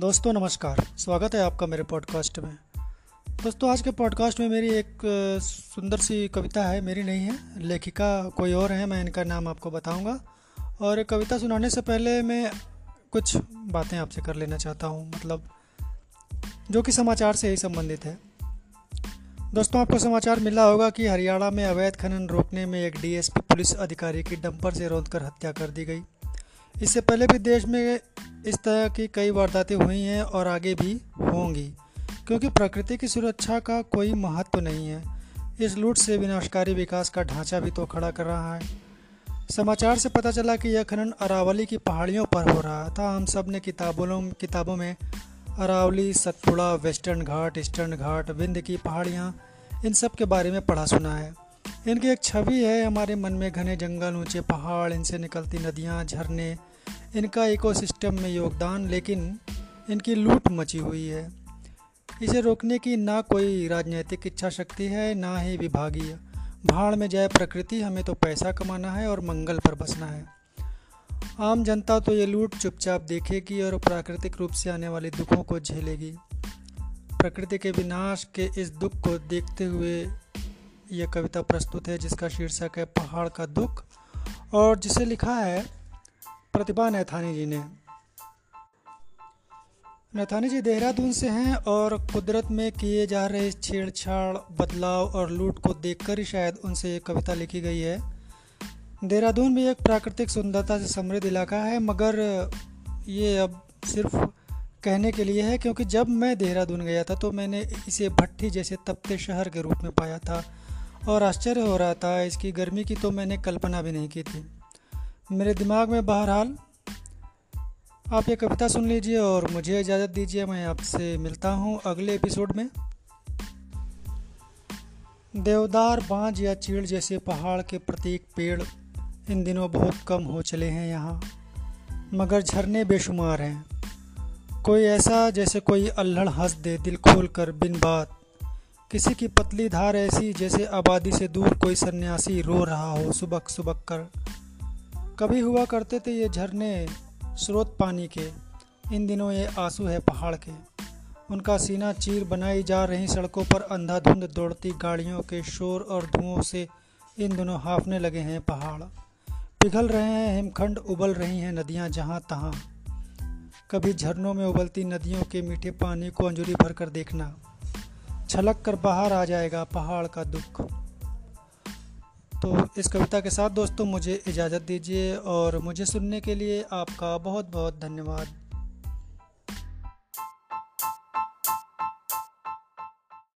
दोस्तों, नमस्कार। स्वागत है आपका मेरे पॉडकास्ट में। दोस्तों, आज के पॉडकास्ट में मेरी एक सुंदर सी कविता है, मेरी नहीं है, लेखिका कोई और है, मैं इनका नाम आपको बताऊँगा। और कविता सुनाने से पहले मैं कुछ बातें आपसे कर लेना चाहता हूँ मतलब जो कि समाचार से ही संबंधित है। दोस्तों, आपको समाचार मिला होगा कि हरियाणा में अवैध खनन रोकने में एक डीएसपी पुलिस अधिकारी की डंपर से रोककर हत्या कर दी गई। इससे पहले भी देश में इस तरह की कई वारदातें हुई हैं और आगे भी होंगी, क्योंकि प्रकृति की सुरक्षा का कोई महत्व तो नहीं है। इस लूट से विनाशकारी विकास का ढांचा भी तो खड़ा कर रहा है। समाचार से पता चला कि यह खनन अरावली की पहाड़ियों पर हो रहा था। हम सबने किताबों किताबों में अरावली, सतपुड़ा, वेस्टर्न घाट, ईस्टर्न घाट, विंध्य की पहाड़ियाँ, इन सब के बारे में पढ़ा सुना है। इनकी एक छवि है हमारे मन में घने जंगल, ऊँचे पहाड़, इनसे निकलती नदियाँ, झरने इनका इकोसिस्टम में योगदान, लेकिन इनकी लूट मची हुई है। इसे रोकने की ना कोई राजनीतिक इच्छा शक्ति है, ना ही विभागीय। भाड़ में जाए प्रकृति, हमें तो पैसा कमाना है और मंगल पर बसना है। आम जनता तो ये लूट चुपचाप देखेगी और प्राकृतिक रूप से आने वाले दुखों को झेलेगी। प्रकृति के विनाश के इस दुख को देखते हुए यह कविता प्रस्तुत है, जिसका शीर्षक है पहाड़ का दुख। और जिसे लिखा है प्रतिभा नैथानी जी ने। नैथानी जी देहरादून से हैं और कुदरत में किए जा रहे छेड़छाड़, बदलाव और लूट को देखकर ही शायद उनसे ये कविता लिखी गई है। देहरादून भी एक प्राकृतिक सुंदरता से समृद्ध इलाका है, मगर ये अब सिर्फ़ कहने के लिए है क्योंकि जब मैं देहरादून गया था तो मैंने इसे भट्टी जैसे तपते शहर के रूप में पाया था और आश्चर्य हो रहा था, इसकी गर्मी की तो मैंने कल्पना भी नहीं की थी। मेरे दिमाग में बहरहाल। आप ये कविता सुन लीजिए और मुझे इजाज़त दीजिए, मैं आपसे मिलता हूँ अगले एपिसोड में। देवदार बांझ या चीड़ जैसे पहाड़ के प्रतीक पेड़ इन दिनों बहुत कम हो चले हैं यहाँ, मगर झरने बेशुमार हैं। कोई ऐसा जैसे कोई अल्हड़ हंस दे दिल खोल कर बिन बात। किसी की पतली धार ऐसी जैसे आबादी से दूर कोई सन्यासी रो रहा हो सुबक सुबक कर। कभी हुआ करते थे ये झरने स्रोत पानी के। इन दिनों ये आँसू है पहाड़ के। उनका सीना चीर बनाई जा रही सड़कों पर अंधाधुंध दौड़ती गाड़ियों के शोर और धुओं से इन दिनों हाफने लगे हैं पहाड़। पिघल रहे हैं, हिमखंड उबल रही हैं नदियाँ जहाँ तहाँ। कभी झरनों में उबलती नदियों के मीठे पानी को अंजुरी भर कर देखना। छलक कर बाहर आ जाएगा पहाड़ का दुख। तो इस कविता के साथ दोस्तों मुझे इजाज़त दीजिए और मुझे सुनने के लिए आपका बहुत बहुत धन्यवाद।